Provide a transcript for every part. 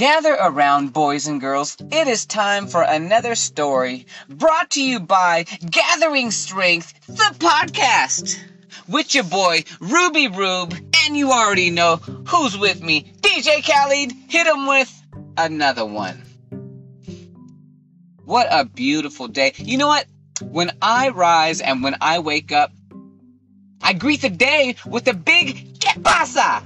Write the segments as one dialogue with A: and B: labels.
A: Gather around, boys and girls. It is time for another story brought to you by Gathering Strength, the podcast. With your boy, Ruby Rube, and you already know who's with me. DJ Khaled, hit him with another one. What a beautiful day. You know what? When I rise and when I wake up, I greet the day with a big ¿Qué pasa?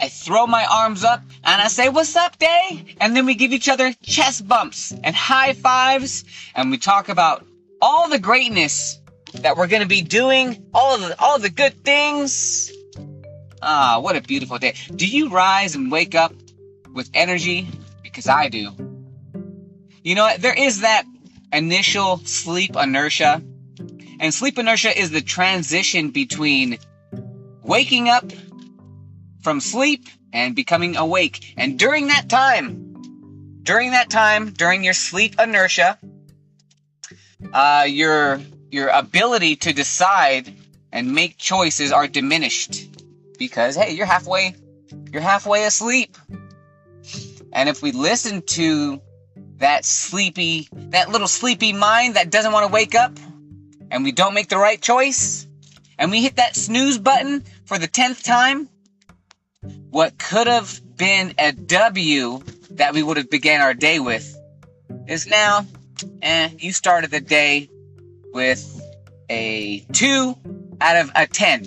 A: I throw my arms up and I say, What's up, day? And then we give each other chest bumps and high fives and we talk about all the greatness that we're gonna be doing, all the all the good things. Ah, what a beautiful day. Do you rise and wake up with energy? Because I do. You know what? There is that initial sleep inertia. And sleep inertia is the transition between waking up from sleep and becoming awake. And during that time, during that time, during your sleep inertia, uh, your your ability to decide and make choices are diminished because hey, you're halfway you're halfway asleep. And if we listen to that sleepy that little sleepy mind that doesn't want to wake up and we don't make the right choice and we hit that snooze button for the 10th time, what could have been a W that we would have began our day with is now, eh, you started the day with a 2 out of a 10.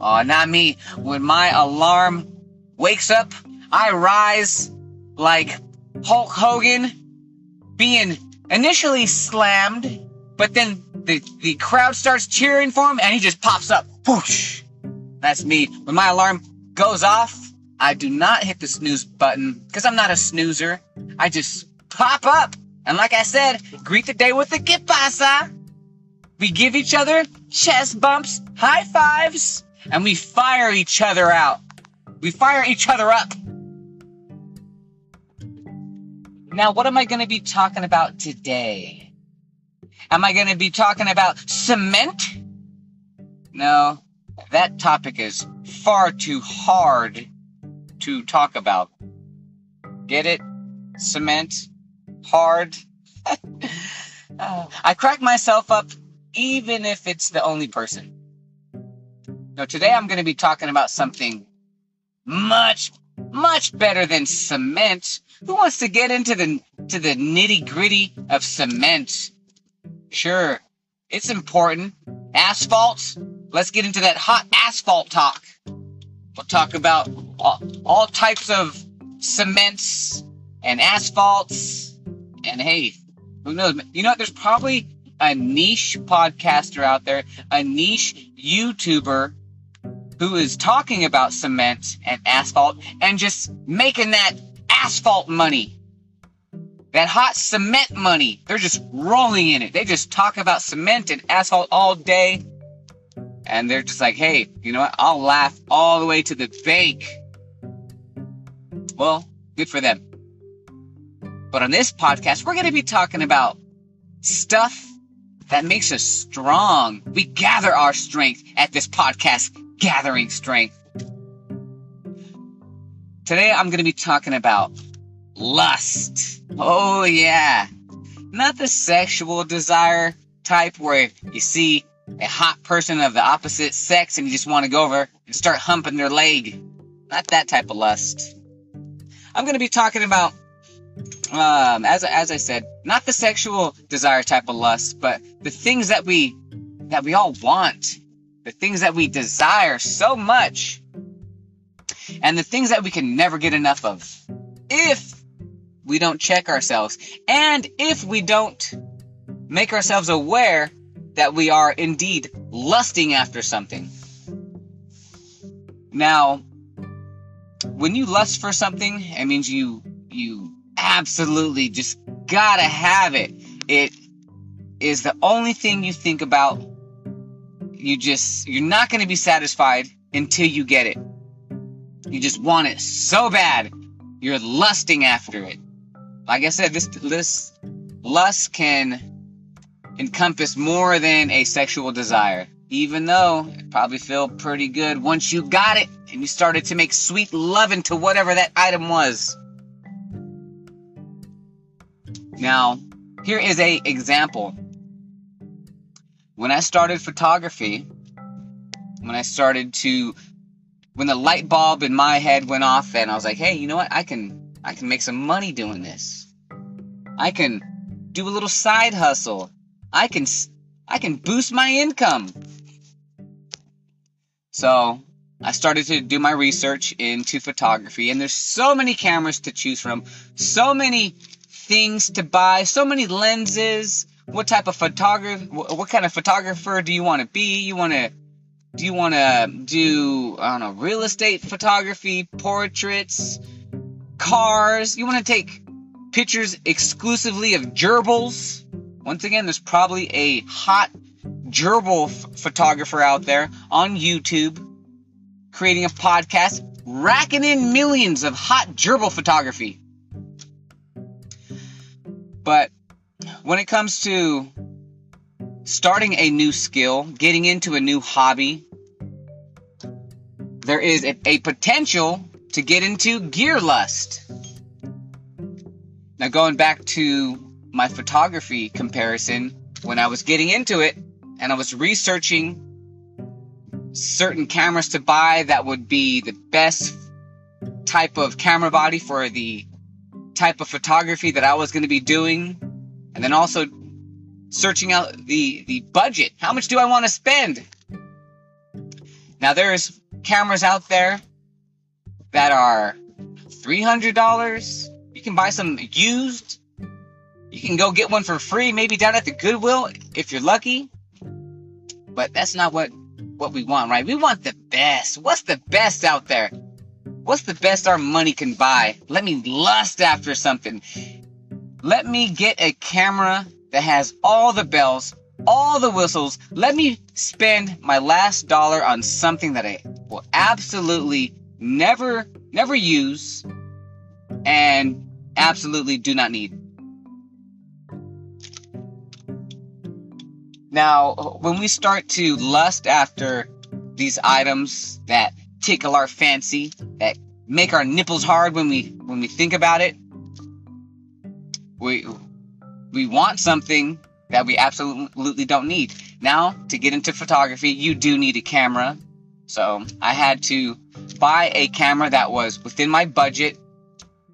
A: Oh, not me. When my alarm wakes up, I rise like Hulk Hogan being initially slammed, but then the, the crowd starts cheering for him and he just pops up. Whoosh! That's me. When my alarm goes off, I do not hit the snooze button because I'm not a snoozer. I just pop up. And like I said, greet the day with a ¿Qué pasa? We give each other chest bumps, high fives, and we fire each other out. We fire each other up. Now, what am I going to be talking about today? Am I going to be talking about cement? No, that topic is far too hard to talk about. Get it? Cement? Hard? uh, I crack myself up even if it's the only person. No, today I'm going to be talking about something much, much better than cement. Who wants to get into the to the nitty gritty of cement? Sure, it's important. Asphalt. Let's get into that hot asphalt talk. We'll talk about all, all types of cements and asphalts. And hey, who knows? You know, there's probably a niche podcaster out there, a niche YouTuber who is talking about cement and asphalt and just making that asphalt money. That hot cement money. They're just rolling in it. They just talk about cement and asphalt all day and they're just like, hey, you know what? I'll laugh all the way to the bank. Well, good for them. But on this podcast, we're going to be talking about stuff that makes us strong. We gather our strength at this podcast, Gathering Strength. Today, I'm going to be talking about lust. Oh, yeah. Not the sexual desire type where you see a hot person of the opposite sex and you just want to go over and start humping their leg. Not that type of lust. I'm going to be talking about, um, as, as I said, not the sexual desire type of lust, but the things that we, that we all want. The things that we desire so much. And the things that we can never get enough of. If we don't check ourselves. And if we don't make ourselves aware that we are indeed lusting after something. Now, when you lust for something, it means you you absolutely just gotta have it. It is the only thing you think about. You just you're not gonna be satisfied until you get it. You just want it so bad. You're lusting after it. Like I said, this this lust can encompass more than a sexual desire. Even though it probably feel pretty good once you got it and you started to make sweet love into whatever that item was. Now, here is a example. When I started photography, when I started to when the light bulb in my head went off and I was like, "Hey, you know what? I can I can make some money doing this. I can do a little side hustle. I can I can boost my income." So, I started to do my research into photography and there's so many cameras to choose from, so many things to buy, so many lenses. What type of photographer? What kind of photographer do you want to be? You want to do you want to do I don't know real estate photography, portraits, cars? You want to take pictures exclusively of gerbils? Once again, there's probably a hot gerbil f- photographer out there on YouTube creating a podcast, racking in millions of hot gerbil photography. But when it comes to starting a new skill, getting into a new hobby, there is a, a potential to get into gear lust. Now, going back to my photography comparison, when I was getting into it and I was researching certain cameras to buy that would be the best type of camera body for the type of photography that I was going to be doing, and then also searching out the the budget. How much do I want to spend? Now there's cameras out there that are $300. You can buy some used. You can go get one for free, maybe down at the Goodwill if you're lucky. But that's not what what we want, right? We want the best. What's the best out there? What's the best our money can buy? Let me lust after something. Let me get a camera that has all the bells, all the whistles. Let me spend my last dollar on something that I will absolutely never, never use and absolutely do not need. Now, when we start to lust after these items that tickle our fancy, that make our nipples hard when we when we think about it. We we want something that we absolutely don't need. Now, to get into photography, you do need a camera. So, I had to buy a camera that was within my budget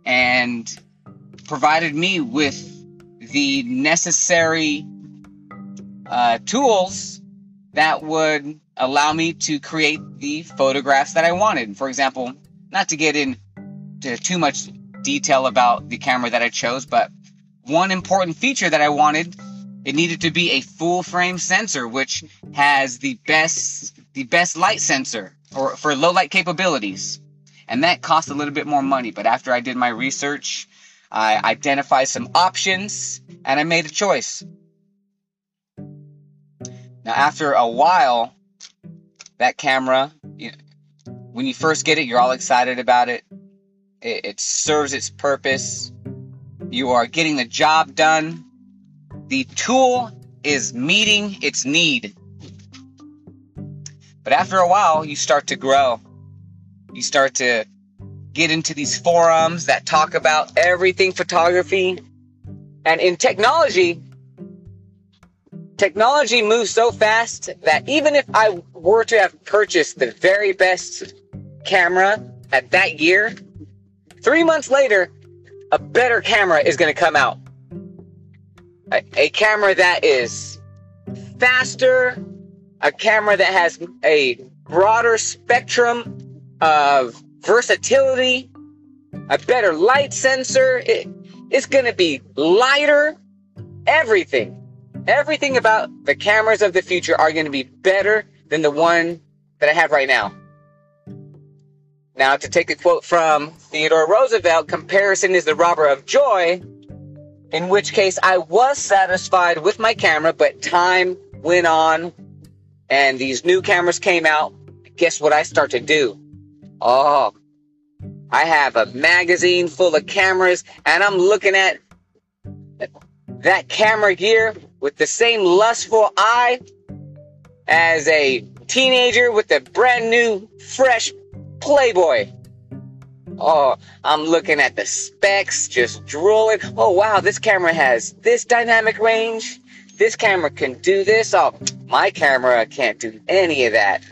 A: and provided me with the necessary uh, tools that would allow me to create the photographs that I wanted. For example, not to get into too much detail about the camera that I chose, but one important feature that I wanted, it needed to be a full frame sensor, which has the best the best light sensor for, for low light capabilities. And that cost a little bit more money, but after I did my research, I identified some options and I made a choice. Now, after a while, that camera, you, when you first get it, you're all excited about it. it. It serves its purpose. You are getting the job done. The tool is meeting its need. But after a while, you start to grow. You start to get into these forums that talk about everything photography. And in technology, technology moves so fast that even if I were to have purchased the very best camera at that year, three months later, a better camera is going to come out. A, a, camera that is faster, a camera that has a broader spectrum of versatility, a better light sensor. It, it's going to be lighter, everything. Everything about the cameras of the future are going to be better than the one that I have right now. Now, to take a quote from Theodore Roosevelt, comparison is the robber of joy, in which case I was satisfied with my camera, but time went on and these new cameras came out. Guess what I start to do? Oh, I have a magazine full of cameras and I'm looking at that camera gear with the same lustful eye as a teenager with a brand new, fresh Playboy. Oh, I'm looking at the specs, just drooling. Oh, wow, this camera has this dynamic range. This camera can do this. Oh, my camera can't do any of that.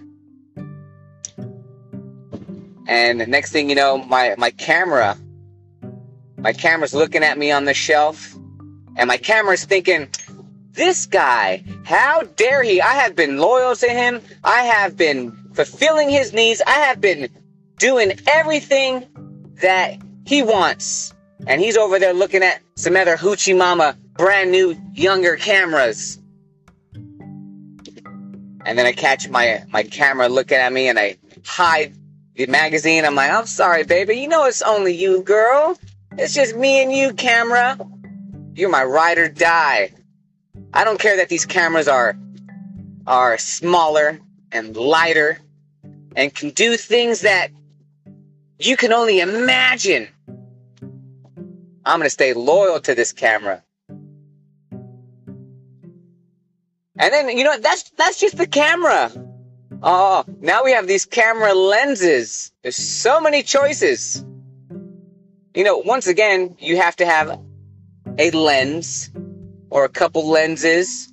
A: And the next thing you know, my, my camera, my camera's looking at me on the shelf, and my camera's thinking, this guy, how dare he? I have been loyal to him. I have been fulfilling his needs. I have been doing everything that he wants. And he's over there looking at some other Hoochie Mama brand new younger cameras. And then I catch my my camera looking at me and I hide the magazine. I'm like, I'm sorry, baby. You know it's only you, girl. It's just me and you, camera. You're my ride or die. I don't care that these cameras are are smaller and lighter and can do things that you can only imagine. I'm going to stay loyal to this camera. And then, you know, that's, that's just the camera. Oh, now we have these camera lenses. There's so many choices. You know, once again, you have to have a lens or a couple lenses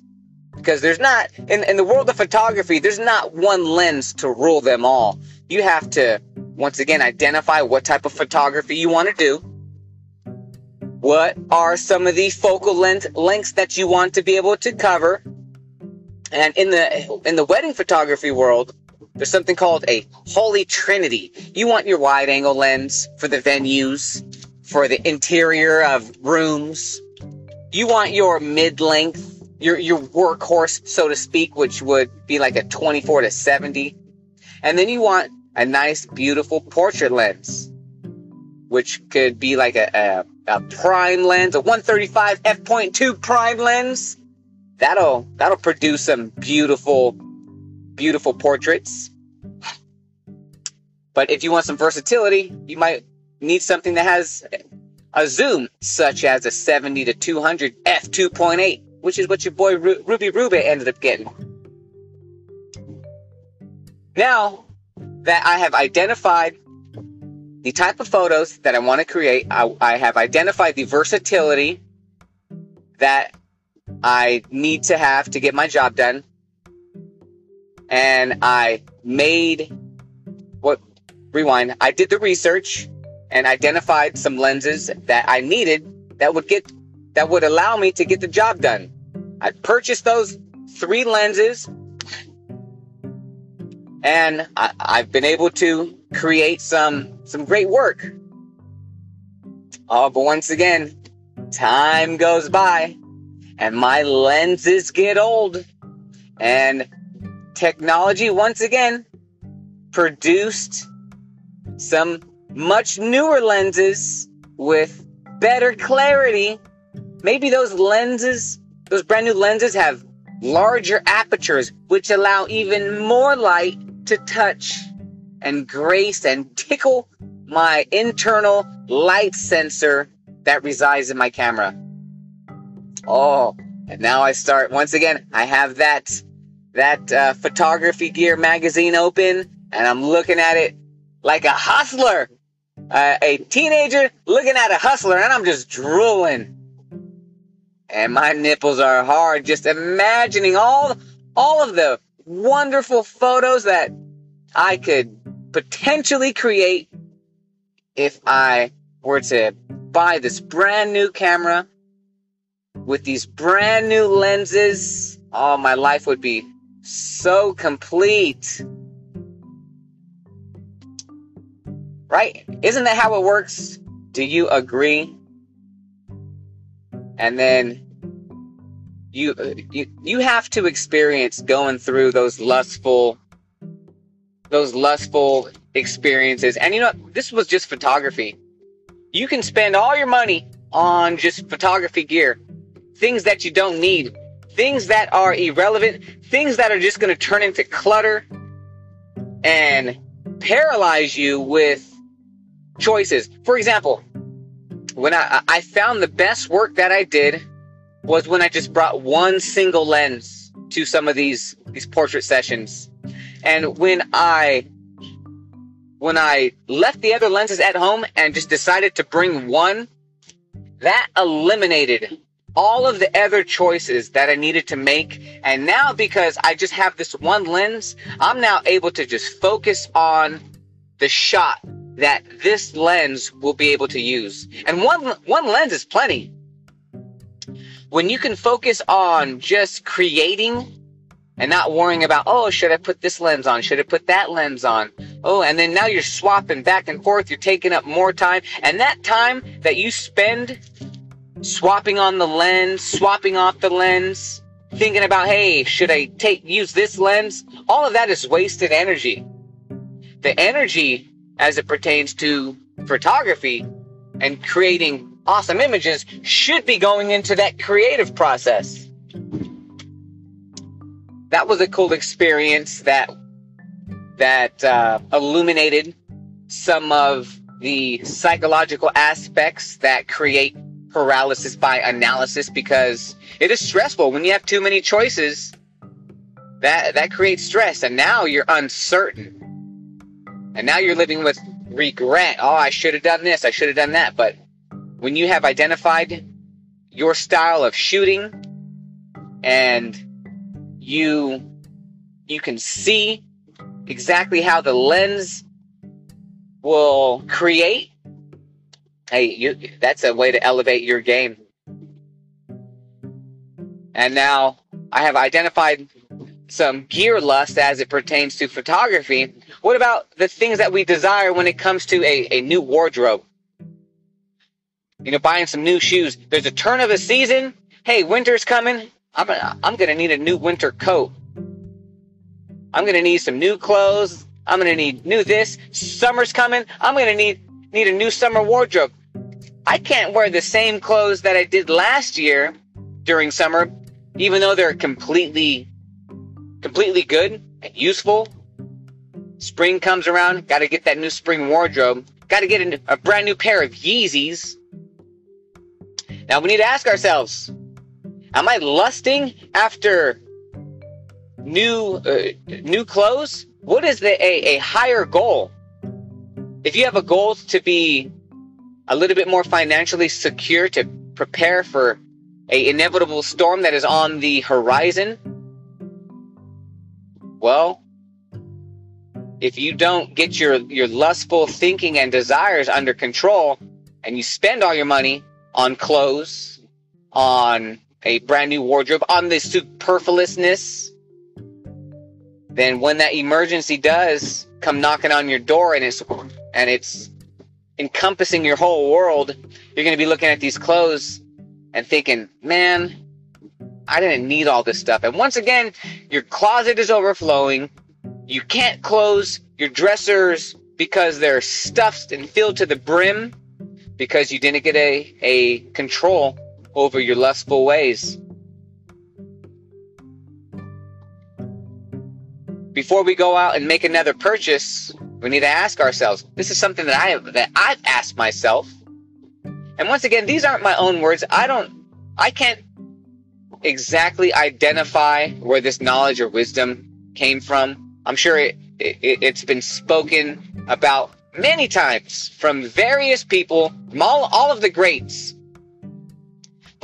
A: because there's not, in, in the world of photography, there's not one lens to rule them all. You have to, once again, identify what type of photography you want to do. What are some of the focal length lengths that you want to be able to cover? And in the in the wedding photography world, there's something called a holy trinity. You want your wide angle lens for the venues, for the interior of rooms. You want your mid length, your your workhorse, so to speak, which would be like a 24 to 70. And then you want a nice, beautiful portrait lens, which could be like a, a, a prime lens, a 135 f.2 prime lens that'll that'll produce some beautiful beautiful portraits but if you want some versatility you might need something that has a zoom such as a 70 to 200 f2.8 which is what your boy Ru- ruby ended up getting now that i have identified the type of photos that i want to create I, I have identified the versatility that I need to have to get my job done. And I made what rewind. I did the research and identified some lenses that I needed that would get that would allow me to get the job done. I purchased those three lenses and I, have been able to create some some great work. Oh, but once again, time goes by and my lenses get old. And technology, once again, produced some much newer lenses with better clarity. Maybe those lenses, those brand new lenses have larger apertures, which allow even more light to touch and grace and tickle my internal light sensor that resides in my camera. Oh, and now I start once again. I have that that uh, photography gear magazine open, and I'm looking at it like a hustler, uh, a teenager looking at a hustler, and I'm just drooling. And my nipples are hard just imagining all all of the wonderful photos that I could potentially create if I were to buy this brand new camera with these brand new lenses, oh, my life would be so complete. Right? Isn't that how it works? Do you agree? And then you you you have to experience going through those lustful those lustful experiences. And you know, this was just photography. You can spend all your money on just photography gear things that you don't need, things that are irrelevant, things that are just going to turn into clutter and paralyze you with choices. For example, when I, I found the best work that I did was when I just brought one single lens. to some of these these portrait sessions. And when I when I left the other lenses at home and just decided to bring one, that eliminated all of the other choices that I needed to make. And now because I just have this one lens, I'm now able to just focus on the shot that this lens will be able to use. And one one lens is plenty. When you can focus on just creating and not worrying about, oh, should I put this lens on? Should I put that lens on? Oh, and then now you're swapping back and forth. You're taking up more time. And that time that you spend swapping on the lens, swapping off the lens, thinking about, hey, should I take, use this lens? All of that is wasted energy. The energy as it pertains to photography and creating awesome images should be going into that creative process. That was a cool experience that that uh, illuminated some of the psychological aspects that create paralysis by analysis because it is stressful. When you have too many choices that that creates stress and now you're uncertain and now you're living with regret. Oh i should have done this. I should have done that. But when you have identified your style of shooting and you you can see exactly how the lens will create hey you that's a way to elevate your game. And now i have identified some gear lust as it pertains to photography what about the things that we desire when it comes to a, a new wardrobe you know buying some new shoes there's a turn of a season hey winter's coming I'm gonna, I'm gonna need a new winter coat. I'm gonna need some new clothes. I'm gonna need new this. Summer's coming. I'm gonna need need a new summer wardrobe. I can't wear the same clothes that I did last year during summer, even though they're completely completely good and useful. Spring comes around, got to get that new spring wardrobe. Got to get a, a brand new pair of Yeezys. Now we need to ask ourselves Am I lusting after new uh, new clothes? What is the a, a higher goal? If you have a goal to be a little bit more financially secure to prepare for a inevitable storm that is on the horizon, well, if you don't get your your lustful thinking and desires under control and you spend all your money on clothes, on a brand new wardrobe on the superfluousness, then when that emergency does come knocking on your door and it's and it's encompassing your whole world, you're going to be looking at these clothes and thinking, "Man, I didn't need all this stuff." And once again, your closet is overflowing. You can't close your dressers because they're stuffed and filled to the brim because you didn't get a, a control over your lustful ways. Before we go out and make another purchase, we need to ask ourselves. This is something that I have that I've asked myself. And once again, these aren't my own words. I don't I can't exactly identify where this knowledge or wisdom came from. I'm sure it, it it's been spoken about many times from various people, from all, all of the greats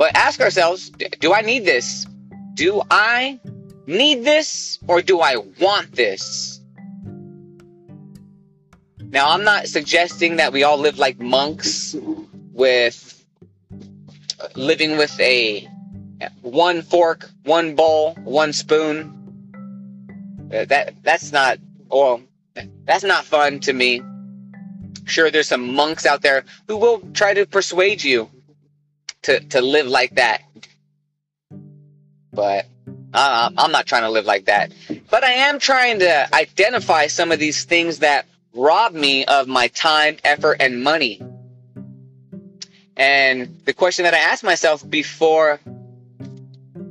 A: but ask ourselves do I need this? Do I need this or do I want this? Now, I'm not suggesting that we all live like monks with living with a one fork, one bowl, one spoon. Uh, that that's not well, that's not fun to me. Sure, there's some monks out there who will try to persuade you to to live like that. But uh, I'm not trying to live like that. But I am trying to identify some of these things that rob me of my time, effort, and money. And the question that I ask myself before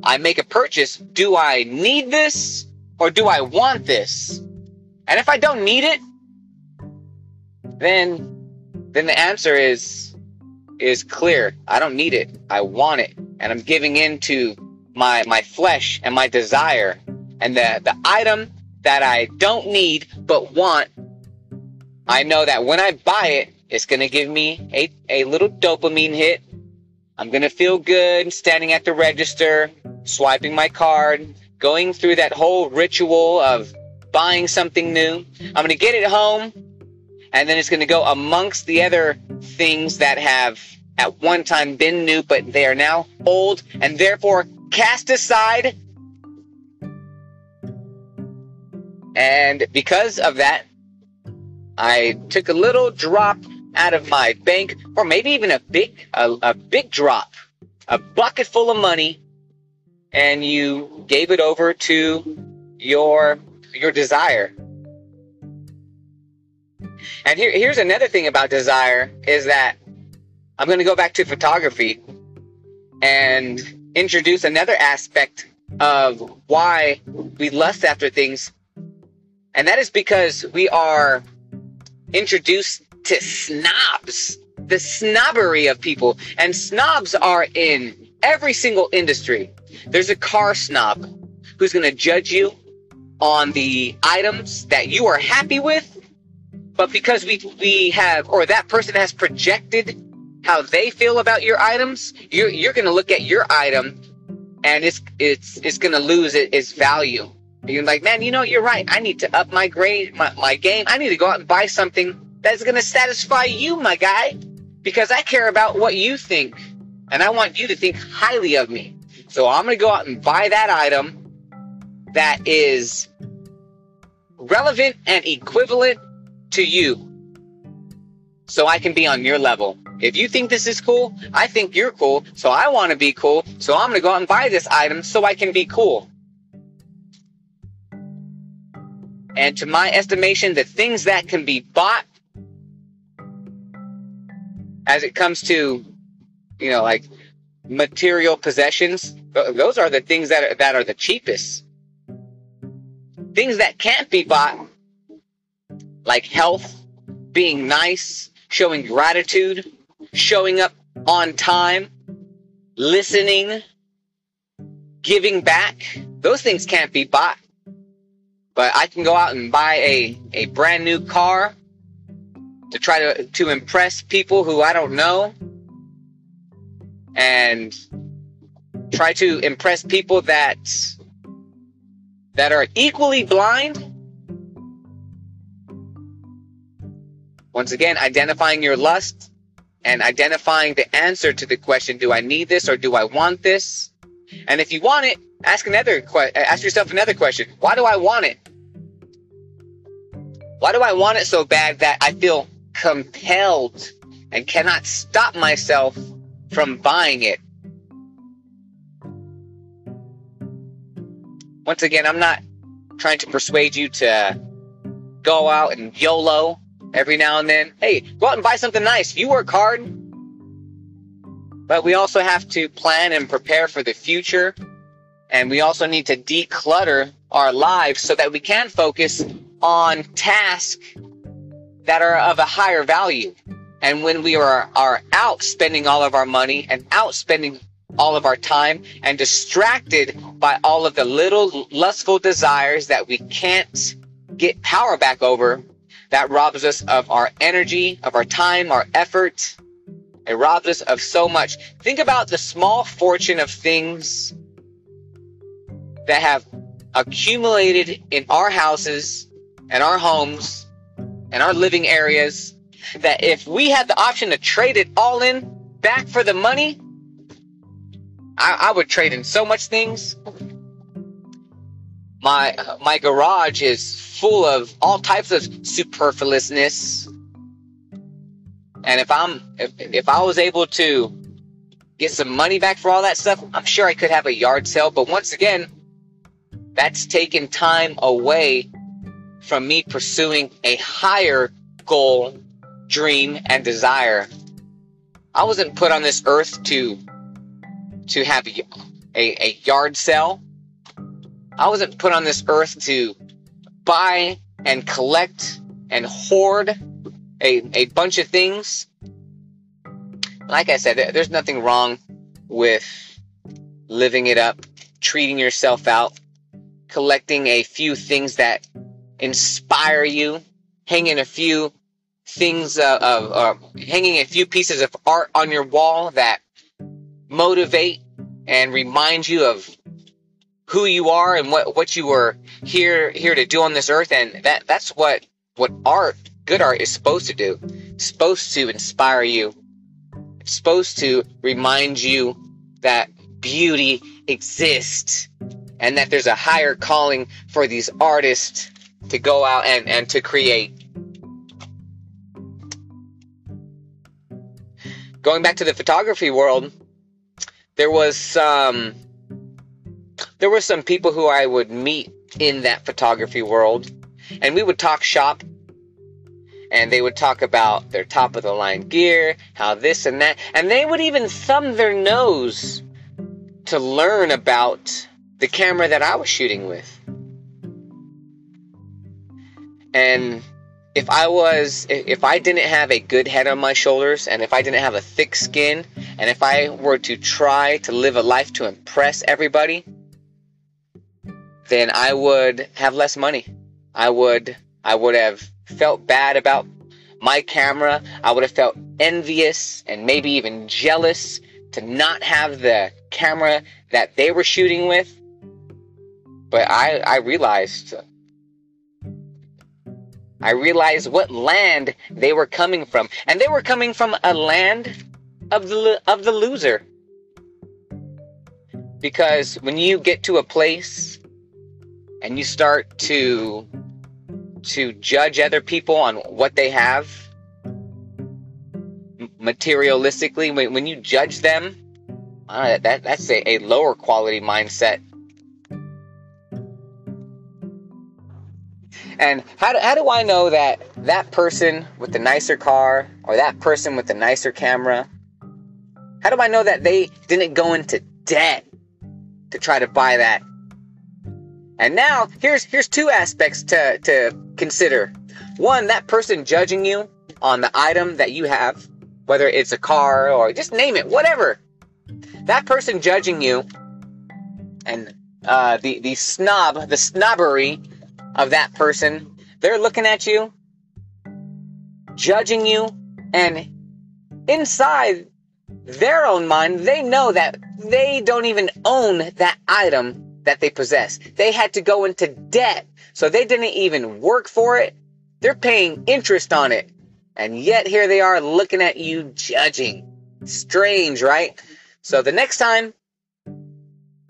A: I make a purchase do I need this or do I want this? And if I don't need it, then then the answer is is clear. I don't need it. I want it. And I'm giving in to my my flesh and my desire and the the item that I don't need but want I know that when I buy it it's to give me a, a little dopamine hit I'm to feel good standing at the register swiping my card going through that whole ritual of buying something new I'm going to get it home and then it's going to go amongst the other things that have at one time been new, but they are now old and therefore cast aside. And because of that, I took a little drop out of my bank, or maybe even a big, a, a big drop, a bucket full of money, and you gave it over to your your desire. And here, here's another thing about desire is that I'm going to go back to photography and introduce another aspect of why we lust after things. And that is because we are introduced to snobs, the snobbery of people. And snobs are in every single industry. There's a car snob who's going to judge you on the items that you are happy with. But because we, we have, or that person has projected how they feel about your items, you're you're gonna look at your item and it's it's it's gonna lose its value. You're like, man, you know, you're right. I need to up my grade, my, my game. I need to go out and buy something that's gonna satisfy you, my guy, because I care about what you think, and I want you to think highly of me. So I'm gonna go out and buy that item that is relevant and equivalent to you, so I can be on your level. If you think this is cool, I think you're cool, so I want to be cool, so I'm going to go out and buy this item so I can be cool. And to my estimation, the things that can be bought as it comes to, you know, like material possessions, those are the things that are, that are the cheapest. Things that can't be bought, like health, being nice, showing gratitude, showing up on time, listening, giving back. Those things can't be bought. But I can go out and buy a, a brand new car to try to, to impress people who I don't know and try to impress people that that are equally blind. Once again, identifying your lust and identifying the answer to the question, do I need this or do I want this? And if you want it, ask another que- ask yourself another question. Why do I want it? Why do I want it so bad that I feel compelled and cannot stop myself from buying it? Once again, I'm not trying to persuade you to go out and YOLO every now and then. Hey, go out and buy something nice. You work hard. But we also have to plan and prepare for the future. And we also need to declutter our lives so that we can focus on tasks that are of a higher value. And when we are, are out spending all of our money and out spending all of our time and distracted by all of the little lustful desires that we can't get power back over, that robs us of our energy, of our time, our effort. It robs us of so much. Think about the small fortune of things that have accumulated in our houses and our homes and our living areas that if we had the option to trade it all in back for the money, I, I would trade in so much things. My my garage is full of all types of superfluousness. And if i'm if, if i was able to get some money back for all that stuff i'm sure i could have a yard sale. But once again that's taking time away from me pursuing a higher goal dream and desire. I wasn't put on this earth to to have a, a, yard sale I wasn't put on this earth to buy and collect and hoard a, a bunch of things. Like I said, there's nothing wrong with living it up treating yourself out, collecting a few things that inspire you, hanging a few things uh, of, uh, hanging a few pieces of art on your wall that motivate and remind you of who you are and what, what you were here here to do on this earth. And that that's what what art good art is supposed to do. It's supposed to inspire you. It's supposed to remind you that beauty exists and that there's a higher calling for these artists to go out and, and to create. Going back to the photography world there was some there were some people who I would meet in that photography world and we would talk shop and they would talk about their top of the line gear, how this and that, and they would even thumb their nose to learn about the camera that I was shooting with. And if I was, if I didn't have a good head on my shoulders, and if I didn't have a thick skin, and if I were to try to live a life to impress everybody, then I would have less money. I would, I would have felt bad about my camera. I would have felt envious and maybe even jealous to not have the camera that they were shooting with. But I, I realized I realized what land they were coming from. And they were coming from a land of the, of the loser. Because when you get to a place and you start to to judge other people on what they have materialistically when, you judge them uh, that that's a, a lower quality mindset And how do, how do I know that that person with the nicer car or that person with the nicer camera, how do I know that they didn't go into debt to try to buy that? And now here's here's two aspects to, to consider. One, that person judging you on the item that you have, whether it's a car or just name it, whatever. That person judging you and uh, the the snob, the snobbery of that person. They're looking at you, judging you, and inside their own mind, they know that they don't even own that item that they possess. They had to go into debt, so they didn't even work for it. They're paying interest on it. And yet here they are looking at you judging. Strange, right? So the next time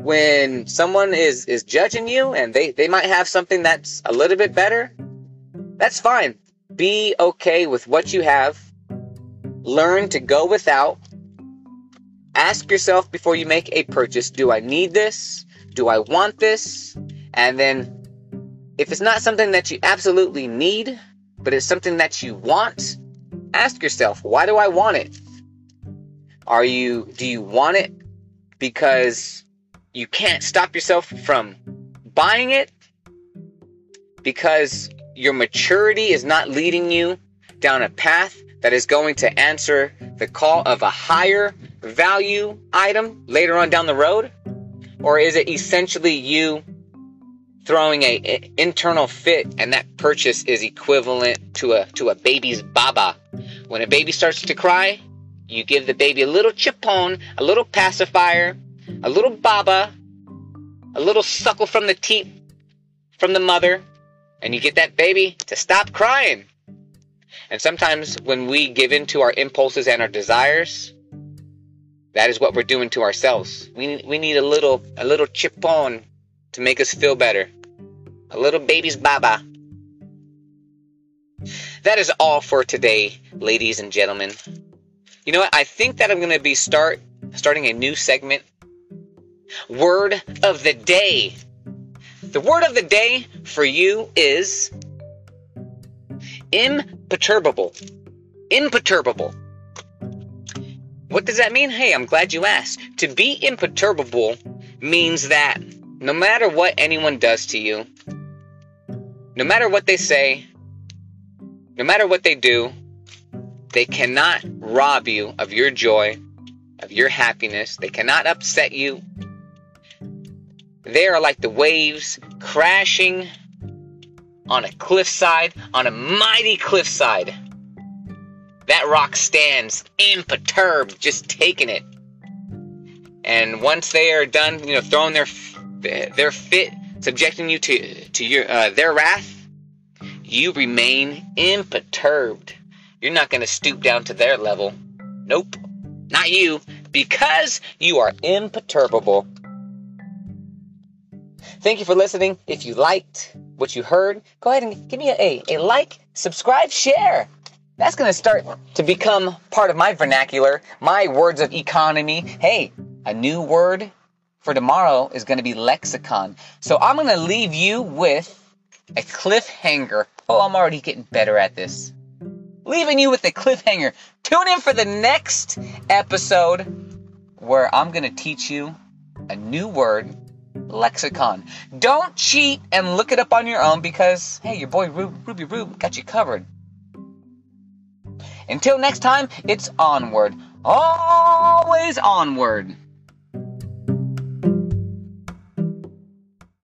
A: when someone is is judging you and they they might have something that's a little bit better that's fine. Be okay with what you have. Learn to go without. Ask yourself before you make a purchase do i need this? Do i want this? And then if it's not something that you absolutely need but it's something that you want ask yourself why do i want it? Are you do you want it because you can't stop yourself from buying it because your maturity is not leading you down a path that is going to answer the call of a higher value item later on down the road? Or is it essentially you throwing a, a internal fit and that purchase is equivalent to a to a baby's baba? When a baby starts to cry, you give the baby a little chipon, a little pacifier, a little baba, a little suckle from the teat from the mother, and you get that baby to stop crying. And sometimes when we give in to our impulses and our desires, that is what we're doing to ourselves. We, we need a little a little chipon to make us feel better. A little baby's baba. That is all for today, ladies and gentlemen. You know what? I think that I'm going to be start starting a new segment Word of the day. The word of the day for you is imperturbable. Imperturbable. What does that mean? Hey, I'm glad you asked. To be imperturbable means that no matter what anyone does to you, no matter what they say, no matter what they do, they cannot rob you of your joy, of your happiness. They cannot upset you. They are like the waves crashing on a cliffside, on a mighty cliffside. That rock stands imperturbed, just taking it. And once they are done, you know, throwing their their fit, subjecting you to to your uh, their wrath, you remain imperturbed. You're not going to stoop down to their level. Nope, not you, because you are imperturbable. Thank you for listening. If you liked what you heard, go ahead and give me a, a, like, subscribe, share. That's going to start to become part of my vernacular, my words of economy. Hey, a new word for tomorrow is going to be lexicon. So I'm going to leave you with a cliffhanger. Oh, I'm already getting better at this. Leaving you with a cliffhanger. Tune in for the next episode where I'm going to teach you a new word lexicon. Don't cheat and look it up on your own because, hey, your boy Ruby Rube got you covered. Until next time, it's onward. Always onward.